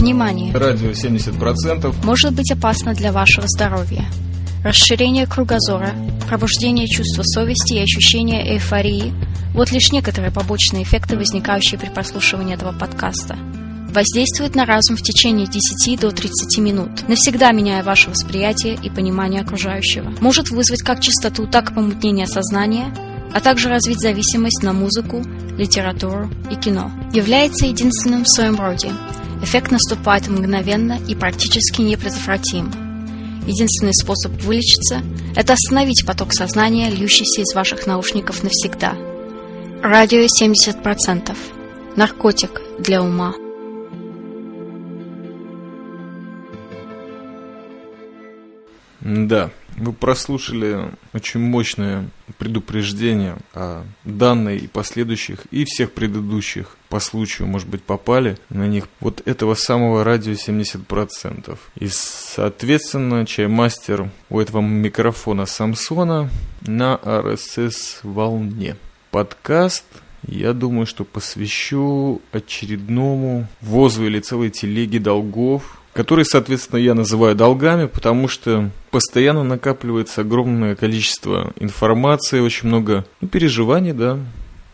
Внимание! Радио 70% может быть опасно для вашего здоровья. Расширение кругозора, пробуждение чувства совести и ощущение эйфории – вот лишь некоторые побочные эффекты, возникающие при прослушивании этого подкаста. Воздействует на разум в течение 10 до 30 минут, навсегда меняя ваше восприятие и понимание окружающего. Может вызвать как чистоту, так и помутнение сознания, а также развить зависимость на музыку, литературу и кино. Является единственным в своем роде. Эффект наступает мгновенно и практически непредотвратим. Единственный способ вылечиться – это остановить поток сознания, льющийся из ваших наушников навсегда. Радио 70%. Наркотик для ума. Да, вы прослушали очень мощное предупреждение о данной и последующих, и всех предыдущих по случаю, может быть, попали на них вот этого самого радио 70%. И, соответственно, чаймастер у этого микрофона Самсона на RSS волне. Подкаст я думаю, что посвящу очередному возу или целой телеге долгов, которые, соответственно, я называю долгами, потому что постоянно накапливается огромное количество информации, очень много ну, переживаний, да,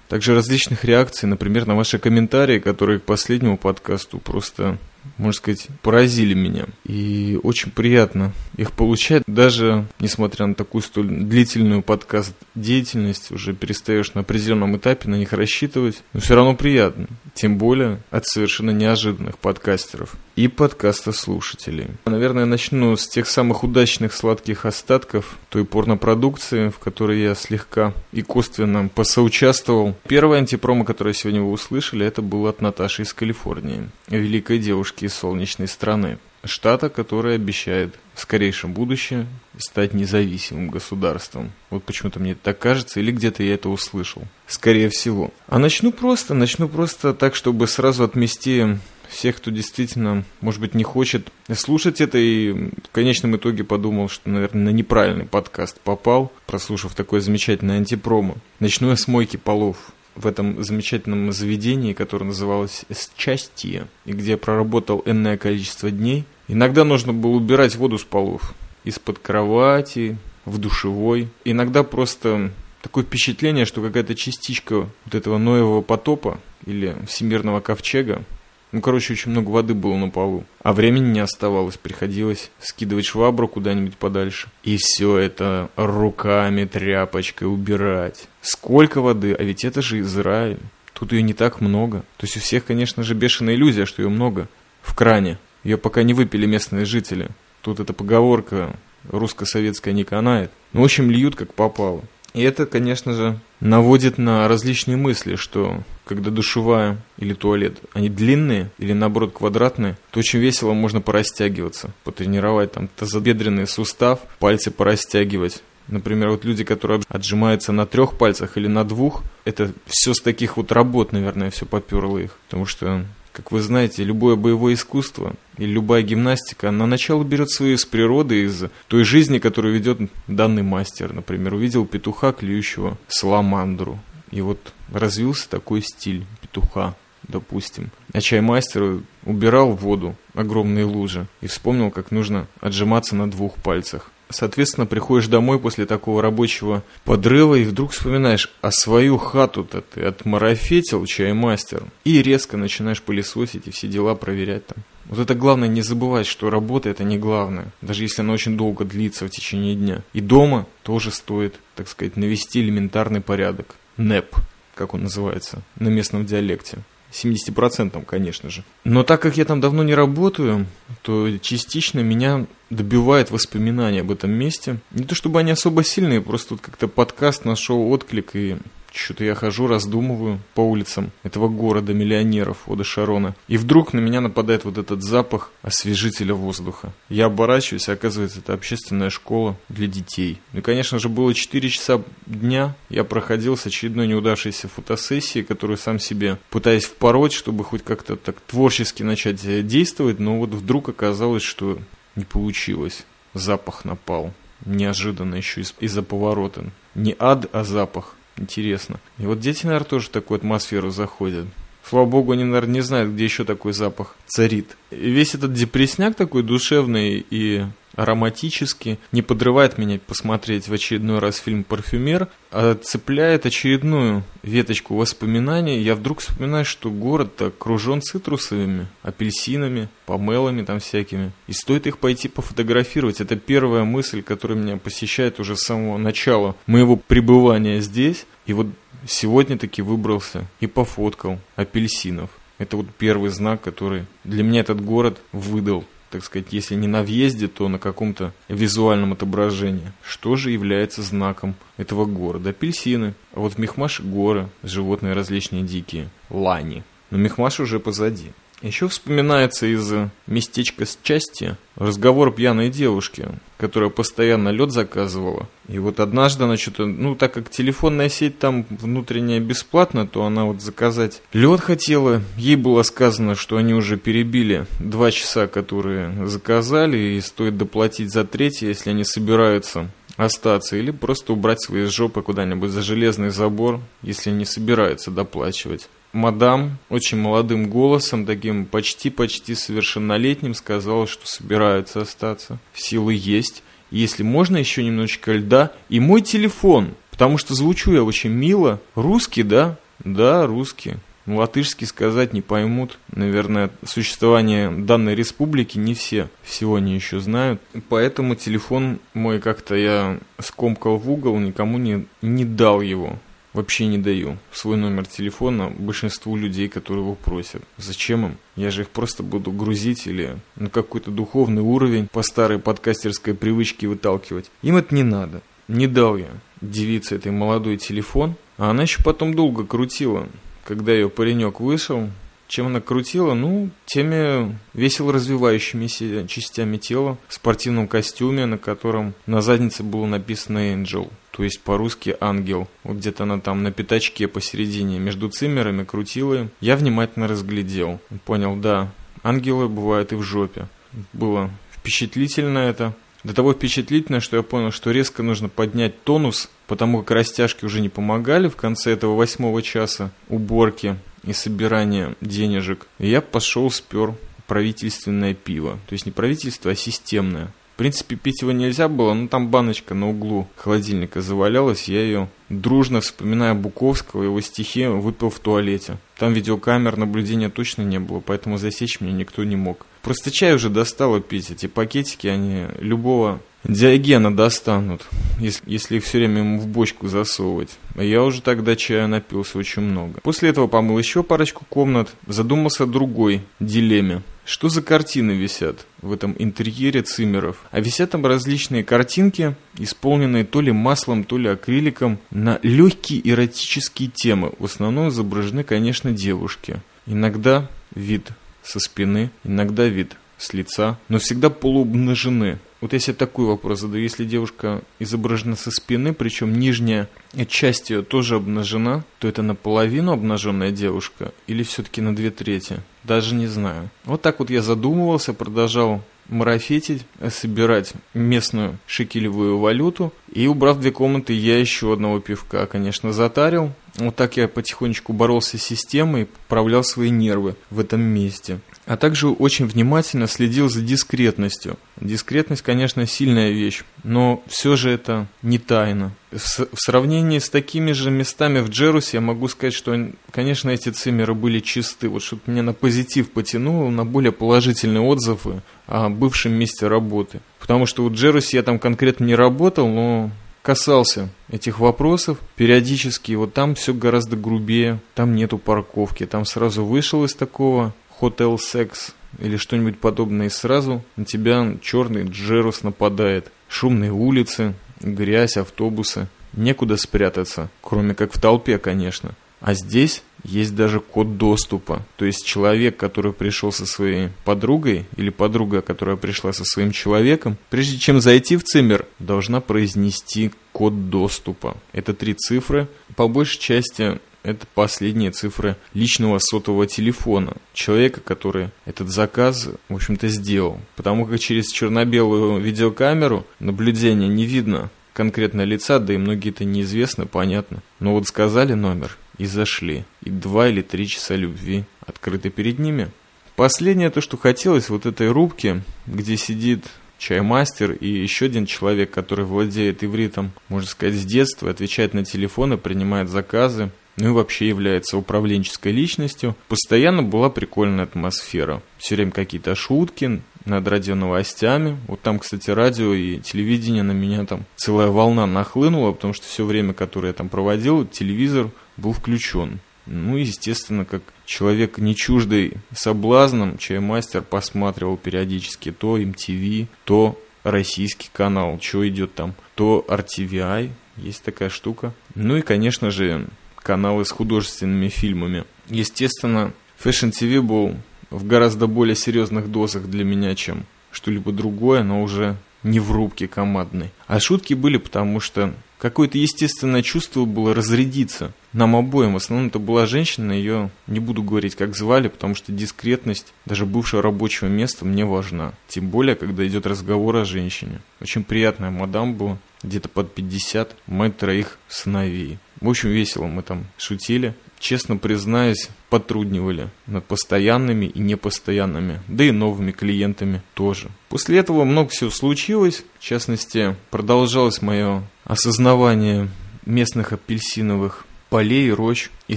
также различных реакций, например, на ваши комментарии, которые к последнему подкасту просто можно сказать, поразили меня. И очень приятно их получать, даже несмотря на такую столь длительную подкаст деятельность, уже перестаешь на определенном этапе на них рассчитывать, но все равно приятно. Тем более от совершенно неожиданных подкастеров и подкаста слушателей. Наверное, начну с тех самых удачных сладких остатков той порнопродукции, в которой я слегка и косвенно посоучаствовал. Первая антипрома, которую сегодня вы услышали, это был от Наташи из Калифорнии, великой девушки из солнечной страны, штата, который обещает в скорейшем будущем стать независимым государством. Вот почему-то мне так кажется, или где-то я это услышал. Скорее всего. А начну просто, начну просто так, чтобы сразу отмести всех, кто действительно, может быть, не хочет слушать это и в конечном итоге подумал, что, наверное, на неправильный подкаст попал, прослушав такое замечательное антипромо. Начну я с мойки полов в этом замечательном заведении, которое называлось «Счастье», и где я проработал энное количество дней. Иногда нужно было убирать воду с полов из-под кровати, в душевой. Иногда просто такое впечатление, что какая-то частичка вот этого Ноевого потопа или всемирного ковчега ну, короче, очень много воды было на полу. А времени не оставалось, приходилось скидывать швабру куда-нибудь подальше. И все это руками, тряпочкой убирать. Сколько воды, а ведь это же Израиль. Тут ее не так много. То есть у всех, конечно же, бешеная иллюзия, что ее много в кране. Ее пока не выпили местные жители. Тут эта поговорка русско-советская не канает. Ну, в общем, льют как попало. И это, конечно же, наводит на различные мысли, что когда душевая или туалет, они длинные или наоборот квадратные, то очень весело можно порастягиваться, потренировать там тазобедренный сустав, пальцы порастягивать. Например, вот люди, которые отжимаются на трех пальцах или на двух, это все с таких вот работ, наверное, все поперло их. Потому что как вы знаете, любое боевое искусство и любая гимнастика, на начало берет свою из природы, из той жизни, которую ведет данный мастер. Например, увидел петуха, клюющего саламандру. И вот развился такой стиль петуха, допустим. А чаймастер убирал в воду огромные лужи и вспомнил, как нужно отжиматься на двух пальцах. Соответственно, приходишь домой после такого рабочего подрыва и вдруг вспоминаешь, а свою хату-то ты отмарафетил, чаймастер, и резко начинаешь пылесосить и все дела проверять там. Вот это главное не забывать, что работа это не главное, даже если она очень долго длится в течение дня. И дома тоже стоит, так сказать, навести элементарный порядок. НЭП, как он называется, на местном диалекте. 70%, конечно же. Но так как я там давно не работаю, то частично меня добивает воспоминания об этом месте. Не то чтобы они особо сильные, просто тут как-то подкаст нашел отклик и что-то я хожу, раздумываю по улицам этого города миллионеров Ода Шарона. И вдруг на меня нападает вот этот запах освежителя воздуха. Я оборачиваюсь, и оказывается, это общественная школа для детей. Ну и, конечно же, было 4 часа дня. Я проходил с очередной неудавшейся фотосессией, которую сам себе пытаясь впороть, чтобы хоть как-то так творчески начать действовать. Но вот вдруг оказалось, что не получилось. Запах напал. Неожиданно еще из- из-за поворота. Не ад, а запах. Интересно. И вот дети, наверное, тоже в такую атмосферу заходят. Слава богу, они, наверное, не знают, где еще такой запах царит. И весь этот депресняк такой душевный и ароматически, не подрывает меня посмотреть в очередной раз фильм «Парфюмер», а цепляет очередную веточку воспоминаний. Я вдруг вспоминаю, что город окружен цитрусовыми, апельсинами, помелами там всякими. И стоит их пойти пофотографировать. Это первая мысль, которая меня посещает уже с самого начала моего пребывания здесь. И вот сегодня таки выбрался и пофоткал апельсинов. Это вот первый знак, который для меня этот город выдал так сказать, если не на въезде, то на каком-то визуальном отображении. Что же является знаком этого города? Апельсины. А вот в Мехмаше горы, животные различные дикие, лани. Но Мехмаш уже позади. Еще вспоминается из местечка с части разговор пьяной девушки, которая постоянно лед заказывала. И вот однажды она что-то, ну так как телефонная сеть там внутренняя бесплатна, то она вот заказать лед хотела. Ей было сказано, что они уже перебили два часа, которые заказали, и стоит доплатить за третье, если они собираются остаться, или просто убрать свои жопы куда-нибудь за железный забор, если не собираются доплачивать мадам очень молодым голосом, таким почти-почти совершеннолетним, сказала, что собирается остаться. Силы есть. Если можно, еще немножечко льда. И мой телефон, потому что звучу я очень мило. Русский, да? Да, русский. Латышский сказать не поймут. Наверное, существование данной республики не все всего не еще знают. Поэтому телефон мой как-то я скомкал в угол, никому не, не дал его вообще не даю свой номер телефона большинству людей, которые его просят. Зачем им? Я же их просто буду грузить или на какой-то духовный уровень по старой подкастерской привычке выталкивать. Им это не надо. Не дал я девице этой молодой телефон, а она еще потом долго крутила. Когда ее паренек вышел, чем она крутила? Ну, теми весело развивающимися частями тела в спортивном костюме, на котором на заднице было написано «Angel», то есть по-русски «ангел». Вот где-то она там на пятачке посередине между циммерами крутила. Я внимательно разглядел. Понял, да, ангелы бывают и в жопе. Было впечатлительно это. До того впечатлительно, что я понял, что резко нужно поднять тонус, потому как растяжки уже не помогали в конце этого восьмого часа уборки и собирания денежек. Я пошел спер правительственное пиво. То есть не правительство, а системное. В принципе, пить его нельзя было, но там баночка на углу холодильника завалялась, я ее, дружно вспоминая Буковского, его стихи, выпил в туалете. Там видеокамер наблюдения точно не было, поэтому засечь меня никто не мог. Просто чай уже достало пить, эти пакетики, они любого Диогена достанут, если, если их все время ему в бочку засовывать. А я уже тогда чая напился очень много. После этого помыл еще парочку комнат, задумался о другой дилемме. Что за картины висят в этом интерьере циммеров? А висят там различные картинки, исполненные то ли маслом, то ли акриликом, на легкие эротические темы. В основном изображены, конечно, девушки. Иногда вид со спины, иногда вид с лица, но всегда полуобнажены. Вот если такой вопрос задаю, если девушка изображена со спины, причем нижняя часть ее тоже обнажена, то это наполовину обнаженная девушка или все-таки на две трети? Даже не знаю. Вот так вот я задумывался, продолжал марафетить, собирать местную шекелевую валюту. И убрав две комнаты, я еще одного пивка, конечно, затарил. Вот так я потихонечку боролся с системой, поправлял свои нервы в этом месте а также очень внимательно следил за дискретностью. Дискретность, конечно, сильная вещь, но все же это не тайна. В, сравнении с такими же местами в Джерусе я могу сказать, что, конечно, эти циммеры были чисты. Вот что-то меня на позитив потянуло, на более положительные отзывы о бывшем месте работы. Потому что в Джерусе я там конкретно не работал, но касался этих вопросов периодически. Вот там все гораздо грубее, там нету парковки, там сразу вышел из такого Hotel Sex или что-нибудь подобное, и сразу на тебя черный джерус нападает. Шумные улицы, грязь, автобусы. Некуда спрятаться, кроме как в толпе, конечно. А здесь есть даже код доступа. То есть человек, который пришел со своей подругой, или подруга, которая пришла со своим человеком, прежде чем зайти в циммер, должна произнести код доступа. Это три цифры. По большей части это последние цифры личного сотового телефона человека, который этот заказ, в общем-то, сделал. Потому как через черно-белую видеокамеру наблюдения не видно конкретно лица, да и многие это неизвестно, понятно. Но вот сказали номер, и зашли. И два или три часа любви открыты перед ними. Последнее то, что хотелось вот этой рубке, где сидит чаймастер и еще один человек, который владеет ивритом, можно сказать, с детства, отвечает на телефоны, принимает заказы, ну и вообще является управленческой личностью. Постоянно была прикольная атмосфера. Все время какие-то шутки над радионовостями. Вот там, кстати, радио и телевидение на меня там целая волна нахлынула, потому что все время, которое я там проводил, телевизор был включен. Ну, естественно, как человек не чуждый соблазном, чаймастер посматривал периодически то MTV, то российский канал, что идет там, то RTVI, есть такая штука. Ну и, конечно же, каналы с художественными фильмами. Естественно, Fashion TV был в гораздо более серьезных дозах для меня, чем что-либо другое, но уже не в рубке командной. А шутки были, потому что какое-то естественное чувство было разрядиться. Нам обоим, в основном это была женщина, ее не буду говорить, как звали, потому что дискретность даже бывшего рабочего места мне важна. Тем более, когда идет разговор о женщине. Очень приятная мадам была, где-то под 50, мать троих сыновей. В общем, весело мы там шутили. Честно признаюсь, потруднивали над постоянными и непостоянными, да и новыми клиентами тоже. После этого много всего случилось. В частности, продолжалось мое осознавание местных апельсиновых полей, рощ и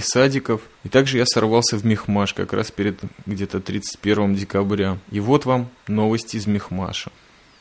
садиков. И также я сорвался в Мехмаш как раз перед где-то 31 декабря. И вот вам новости из Мехмаша.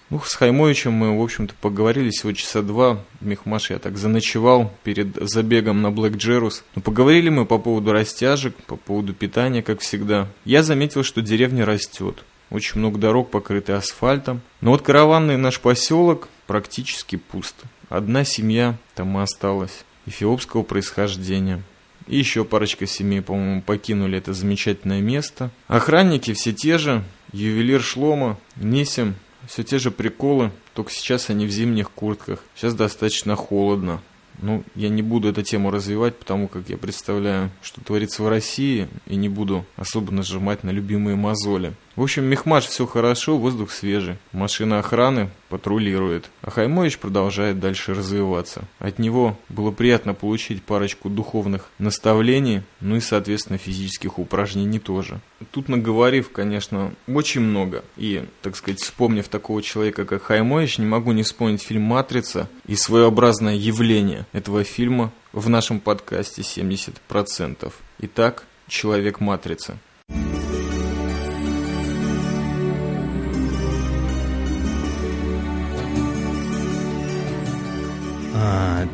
Ну, с Хаймовичем мы, в общем-то, поговорили всего часа два. В Мехмаше я так заночевал перед забегом на Блэк Джерус. Но поговорили мы по поводу растяжек, по поводу питания, как всегда. Я заметил, что деревня растет. Очень много дорог покрыты асфальтом. Но вот караванный наш поселок практически пуст. Одна семья там и осталась, эфиопского происхождения. И еще парочка семей, по-моему, покинули это замечательное место. Охранники все те же, ювелир Шлома, Нисим, все те же приколы, только сейчас они в зимних куртках. Сейчас достаточно холодно. Ну, я не буду эту тему развивать, потому как я представляю, что творится в России, и не буду особо нажимать на любимые мозоли. В общем, Мехмаш все хорошо, воздух свежий. Машина охраны патрулирует. А Хаймович продолжает дальше развиваться. От него было приятно получить парочку духовных наставлений, ну и, соответственно, физических упражнений тоже. Тут наговорив, конечно, очень много. И, так сказать, вспомнив такого человека, как Хаймович, не могу не вспомнить фильм «Матрица» и своеобразное явление этого фильма в нашем подкасте 70%. Итак, «Человек-матрица».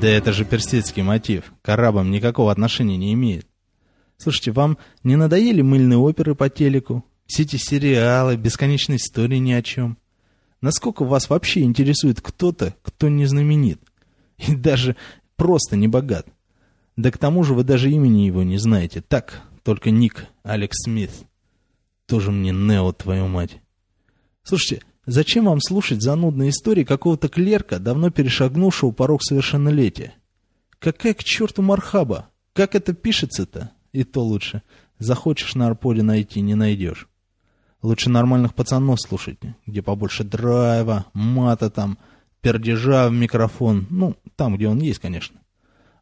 Да это же персидский мотив. К арабам никакого отношения не имеет. Слушайте, вам не надоели мыльные оперы по телеку? Все эти сериалы, бесконечные истории ни о чем? Насколько вас вообще интересует кто-то, кто не знаменит? И даже просто не богат? Да к тому же вы даже имени его не знаете. Так, только ник Алекс Смит. Тоже мне Нео, твою мать. Слушайте, Зачем вам слушать занудные истории какого-то клерка, давно перешагнувшего порог совершеннолетия? Какая к черту мархаба? Как это пишется-то? И то лучше. Захочешь на арподе найти, не найдешь. Лучше нормальных пацанов слушать, где побольше драйва, мата там, пердежа в микрофон. Ну, там, где он есть, конечно.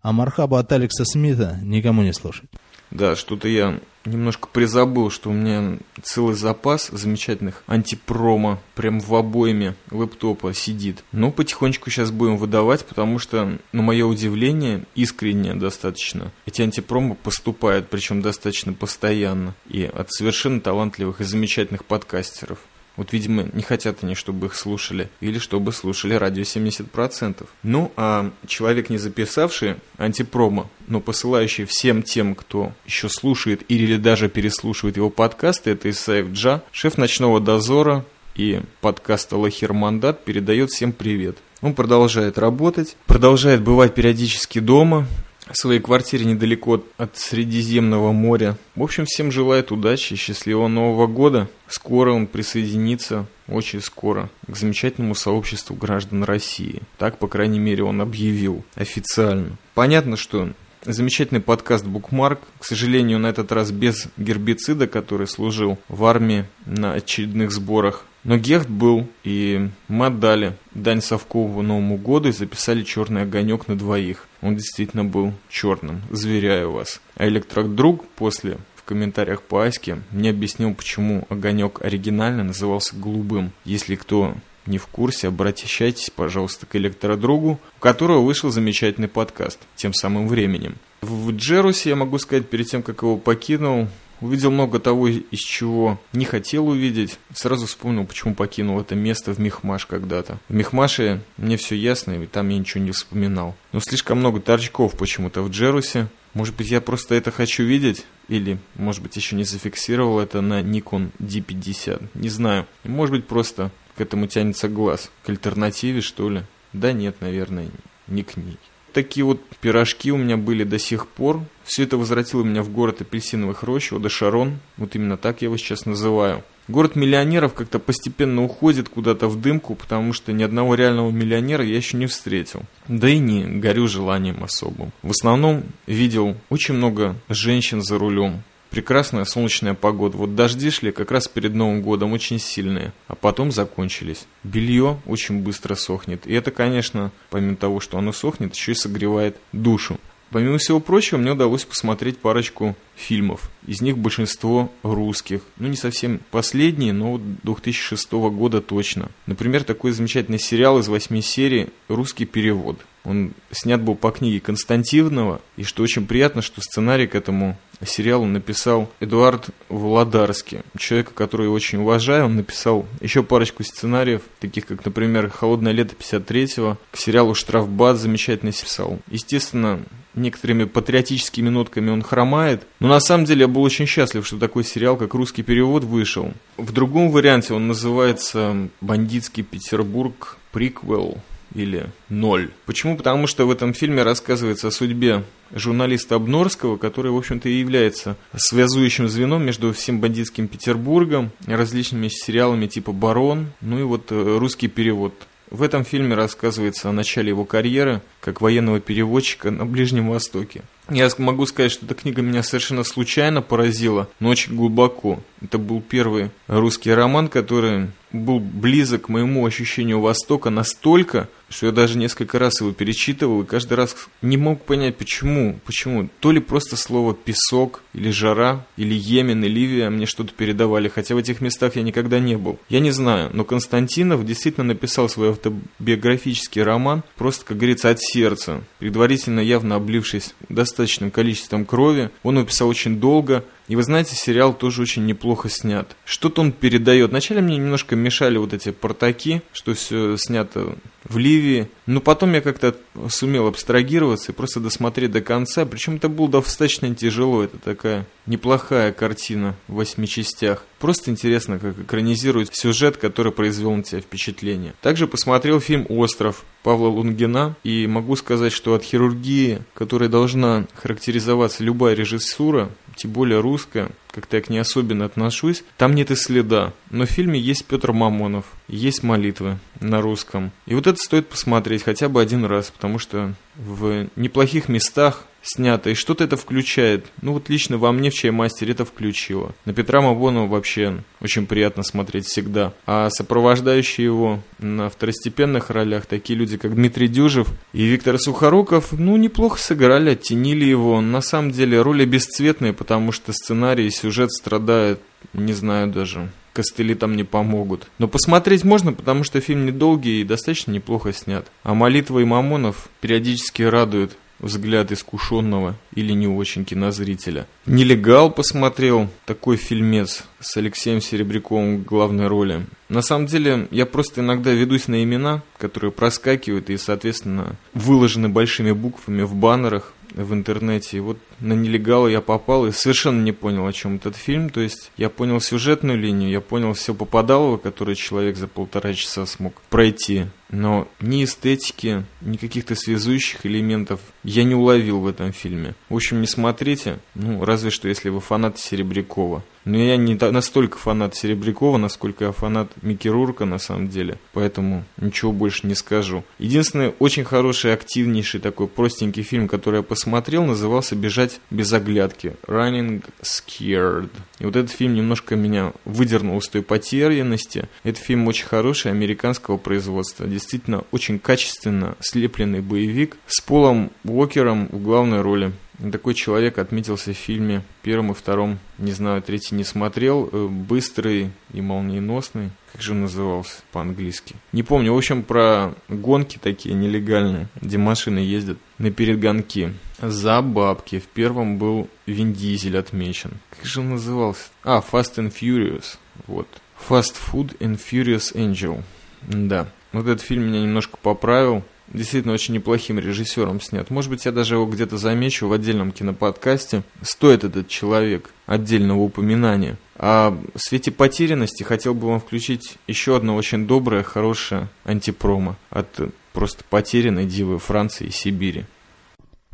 А мархаба от Алекса Смита никому не слушать. Да, что-то я немножко призабыл, что у меня целый запас замечательных антипрома прям в обойме лэптопа сидит. Но потихонечку сейчас будем выдавать, потому что, на мое удивление, искренне достаточно. Эти антипромы поступают, причем достаточно постоянно. И от совершенно талантливых и замечательных подкастеров. Вот, видимо, не хотят они, чтобы их слушали, или чтобы слушали радио 70%. Ну, а человек, не записавший антипромо, но посылающий всем тем, кто еще слушает или даже переслушивает его подкасты, это Исаев Джа, шеф ночного дозора и подкаста Лахир Мандат, передает всем привет. Он продолжает работать, продолжает бывать периодически дома, в своей квартире недалеко от Средиземного моря. В общем, всем желает удачи счастливого Нового года. Скоро он присоединится, очень скоро, к замечательному сообществу граждан России. Так, по крайней мере, он объявил официально. Понятно, что замечательный подкаст «Букмарк». К сожалению, на этот раз без гербицида, который служил в армии на очередных сборах. Но Гехт был, и мы отдали дань Совкову Новому году и записали «Черный огонек» на двоих. Он действительно был черным, заверяю вас. А электродруг после в комментариях по Аське мне объяснил, почему огонек оригинально назывался голубым. Если кто не в курсе, обращайтесь, пожалуйста, к электродругу, у которого вышел замечательный подкаст тем самым временем. В Джерусе, я могу сказать, перед тем, как его покинул, увидел много того, из чего не хотел увидеть. Сразу вспомнил, почему покинул это место в Мехмаш когда-то. В Мехмаше мне все ясно, и там я ничего не вспоминал. Но слишком много торчков почему-то в Джерусе. Может быть, я просто это хочу видеть? Или, может быть, еще не зафиксировал это на Nikon D50? Не знаю. Может быть, просто к этому тянется глаз. К альтернативе, что ли? Да нет, наверное, не к ней. Такие вот пирожки у меня были до сих пор. Все это возвратило меня в город апельсиновых рощ, Шарон. Вот именно так я его сейчас называю. Город миллионеров как-то постепенно уходит куда-то в дымку, потому что ни одного реального миллионера я еще не встретил. Да и не горю желанием особым. В основном видел очень много женщин за рулем прекрасная солнечная погода. Вот дожди шли как раз перед Новым годом очень сильные, а потом закончились. Белье очень быстро сохнет. И это, конечно, помимо того, что оно сохнет, еще и согревает душу. Помимо всего прочего, мне удалось посмотреть парочку фильмов. Из них большинство русских. Ну, не совсем последние, но 2006 года точно. Например, такой замечательный сериал из восьми серий «Русский перевод». Он снят был по книге Константинова, и что очень приятно, что сценарий к этому сериалу написал Эдуард Володарский, человека, который я очень уважаю. Он написал еще парочку сценариев, таких как, например, «Холодное лето 53-го», к сериалу «Штрафбат» замечательно писал. Естественно, некоторыми патриотическими нотками он хромает. Но на самом деле я был очень счастлив, что такой сериал, как «Русский перевод», вышел. В другом варианте он называется «Бандитский Петербург приквел» или ноль. Почему? Потому что в этом фильме рассказывается о судьбе журналиста Обнорского, который, в общем-то, и является связующим звеном между всем бандитским Петербургом, различными сериалами типа «Барон», ну и вот э, русский перевод. В этом фильме рассказывается о начале его карьеры как военного переводчика на Ближнем Востоке. Я могу сказать, что эта книга меня совершенно случайно поразила, но очень глубоко. Это был первый русский роман, который был близок к моему ощущению Востока настолько, что я даже несколько раз его перечитывал и каждый раз не мог понять, почему. Почему? То ли просто слово «песок», или «жара», или «Йемен», и «Ливия» мне что-то передавали, хотя в этих местах я никогда не был. Я не знаю, но Константинов действительно написал свой автобиографический роман просто, как говорится, от сердца, предварительно явно облившись достаточным количеством крови. Он написал очень долго, и вы знаете, сериал тоже очень неплохо снят. Что-то он передает. Вначале мне немножко мешали вот эти портаки, что все снято в Ливии. Но потом я как-то сумел абстрагироваться и просто досмотреть до конца. Причем это было достаточно тяжело. Это такая неплохая картина в восьми частях. Просто интересно, как экранизирует сюжет, который произвел на тебя впечатление. Также посмотрел фильм «Остров» Павла Лунгина. И могу сказать, что от хирургии, которая должна характеризоваться любая режиссура, тем более русская, как-то я к ней особенно отношусь, там нет и следа. Но в фильме есть Петр Мамонов, есть молитвы на русском. И вот это стоит посмотреть хотя бы один раз, потому что в неплохих местах снято, и что-то это включает. Ну вот лично во мне в «Чаймастере» это включило. На Петра Мавонова вообще очень приятно смотреть всегда. А сопровождающие его на второстепенных ролях такие люди, как Дмитрий Дюжев и Виктор Сухоруков, ну неплохо сыграли, оттенили его. На самом деле роли бесцветные, потому что сценарий и сюжет страдают, не знаю даже костыли там не помогут. Но посмотреть можно, потому что фильм недолгий и достаточно неплохо снят. А молитва и Мамонов периодически радуют взгляд искушенного или не очень кинозрителя. «Нелегал» посмотрел, такой фильмец с Алексеем Серебряковым в главной роли. На самом деле, я просто иногда ведусь на имена, которые проскакивают и, соответственно, выложены большими буквами в баннерах в интернете. И вот на нелегала я попал и совершенно не понял, о чем этот фильм. То есть я понял сюжетную линию, я понял все попадалово, которое человек за полтора часа смог пройти. Но ни эстетики, ни каких-то связующих элементов я не уловил в этом фильме. В общем, не смотрите, ну, разве что если вы фанат Серебрякова. Но я не настолько фанат Серебрякова, насколько я фанат Микки Рурка на самом деле. Поэтому ничего больше не скажу. Единственный очень хороший, активнейший такой простенький фильм, который я посмотрел, назывался «Бежать без оглядки». Running Scared. И вот этот фильм немножко меня выдернул из той потерянности. Этот фильм очень хороший, американского производства. Действительно, очень качественно слепленный боевик с Полом Уокером в главной роли. Такой человек отметился в фильме первом и втором, не знаю, третий не смотрел, э, быстрый и молниеносный, как же он назывался по-английски. Не помню, в общем, про гонки такие нелегальные, где машины ездят на перегонки. За бабки. В первом был Вин Дизель отмечен. Как же он назывался? А, Fast and Furious. Вот. Fast Food and Furious Angel. Да. Вот этот фильм меня немножко поправил действительно очень неплохим режиссером снят. Может быть, я даже его где-то замечу в отдельном киноподкасте. Стоит этот человек отдельного упоминания. А в свете потерянности хотел бы вам включить еще одно очень доброе, хорошее антипромо от просто потерянной дивы Франции и Сибири.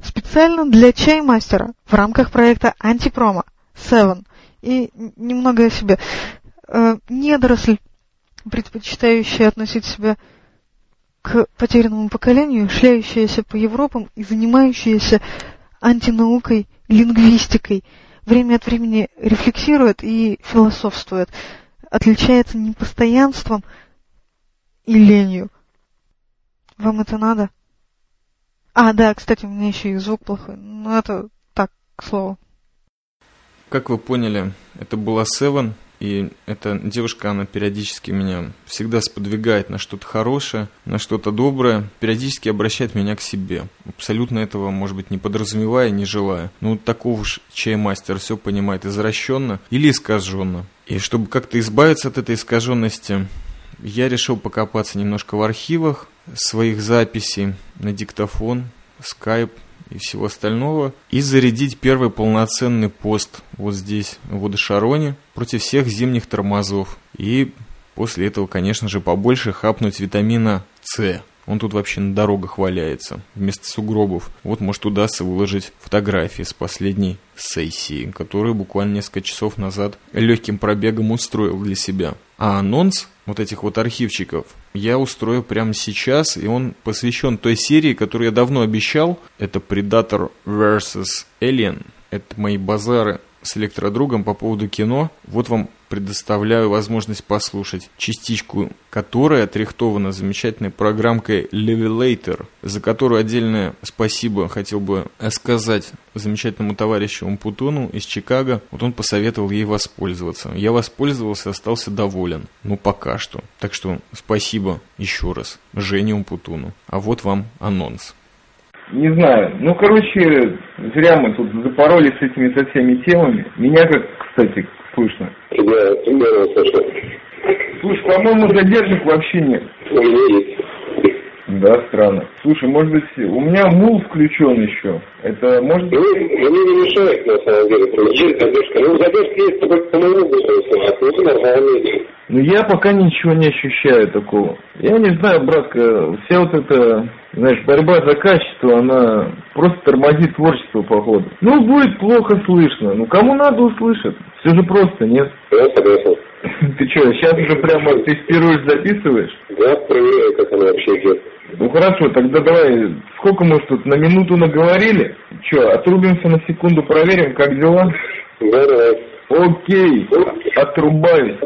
Специально для чаймастера в рамках проекта антипромо Seven и немного о себе. Э, недоросль, предпочитающая относить себя к потерянному поколению, шляющаяся по Европам и занимающаяся антинаукой, лингвистикой, время от времени рефлексирует и философствует, отличается непостоянством и ленью. Вам это надо? А, да, кстати, у меня еще и звук плохой. Но это так, к слову. Как вы поняли, это была Seven, и эта девушка, она периодически меня всегда сподвигает на что-то хорошее, на что-то доброе, периодически обращает меня к себе. Абсолютно этого, может быть, не подразумевая, не желая. Ну, такого уж чаймастер все понимает извращенно или искаженно. И чтобы как-то избавиться от этой искаженности, я решил покопаться немножко в архивах своих записей на диктофон, скайп, и всего остального, и зарядить первый полноценный пост вот здесь, в Водошароне, против всех зимних тормозов. И после этого, конечно же, побольше хапнуть витамина С. Он тут вообще на дорогах валяется, вместо сугробов. Вот, может, удастся выложить фотографии с последней сессии, которую буквально несколько часов назад легким пробегом устроил для себя. А анонс вот этих вот архивчиков я устрою прямо сейчас, и он посвящен той серии, которую я давно обещал. Это Predator vs. Alien. Это мои базары с электродругом по поводу кино. Вот вам предоставляю возможность послушать частичку, которая отрихтована замечательной программкой Levelator, за которую отдельное спасибо хотел бы сказать замечательному товарищу Умпутуну из Чикаго. Вот он посоветовал ей воспользоваться. Я воспользовался, остался доволен. Ну, пока что. Так что спасибо еще раз Жене Умпутуну. А вот вам анонс. Не знаю. Ну, короче, зря мы тут запоролись с этими со всеми темами. Меня как, кстати, слышно? Тебя примерно слышно. Слушай, по-моему, задержек вообще нет. У меня есть. Да, странно. Слушай, может быть, у меня мул включен еще. Это может Ну, мне не мешает, на самом деле. Есть задержка. Ну, задержка есть только по моему голосу, а нормально. Ну, я пока ничего не ощущаю такого. Я не знаю, братка, вся вот эта, знаешь, борьба за качество, она просто тормозит творчество, походу. Ну, будет плохо слышно. Ну, кому надо, услышит. Все же просто, нет? Я согласен. Ты что, сейчас уже прямо тестируешь, записываешь? Я проверяю, как оно вообще идет. Ну хорошо, тогда давай, сколько мы тут на минуту наговорили? Че, отрубимся на секунду, проверим, как дела? Да, давай. Окей, отрубаюсь.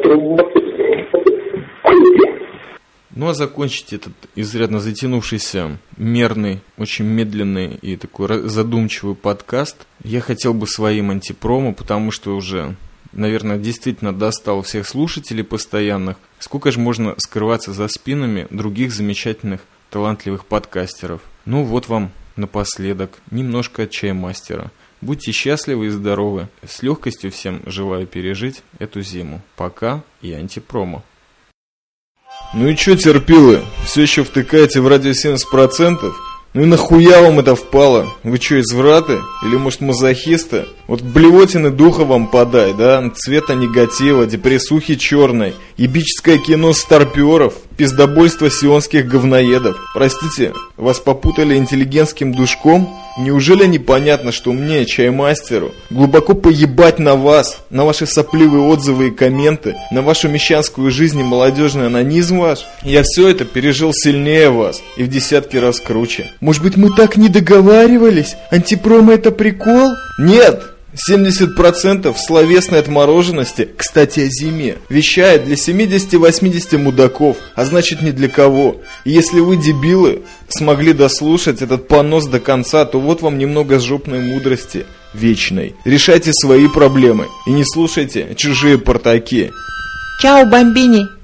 Ну а закончить этот изрядно затянувшийся, мерный, очень медленный и такой задумчивый подкаст я хотел бы своим антипромо, потому что уже, наверное, действительно достал всех слушателей постоянных. Сколько же можно скрываться за спинами других замечательных, талантливых подкастеров? Ну вот вам напоследок немножко от чаймастера. Будьте счастливы и здоровы. С легкостью всем желаю пережить эту зиму. Пока и антипромо. Ну и чё, терпилы, все еще втыкаете в радио 70%? Ну и нахуя вам это впало? Вы чё, извраты? Или, может, мазохисты? Вот блевотины духа вам подай, да? Цвета негатива, депрессухи черной, ебическое кино старперов, пиздобольство сионских говноедов. Простите, вас попутали интеллигентским душком? Неужели непонятно, что мне, чаймастеру, глубоко поебать на вас, на ваши сопливые отзывы и комменты, на вашу мещанскую жизнь и молодежный анонизм ваш? Я все это пережил сильнее вас и в десятки раз круче. Может быть мы так не договаривались? Антипромо это прикол? Нет! 70% словесной отмороженности, кстати о зиме, вещает для 70-80 мудаков, а значит не для кого. И если вы, дебилы, смогли дослушать этот понос до конца, то вот вам немного жопной мудрости вечной. Решайте свои проблемы и не слушайте чужие портаки. Чао, бомбини!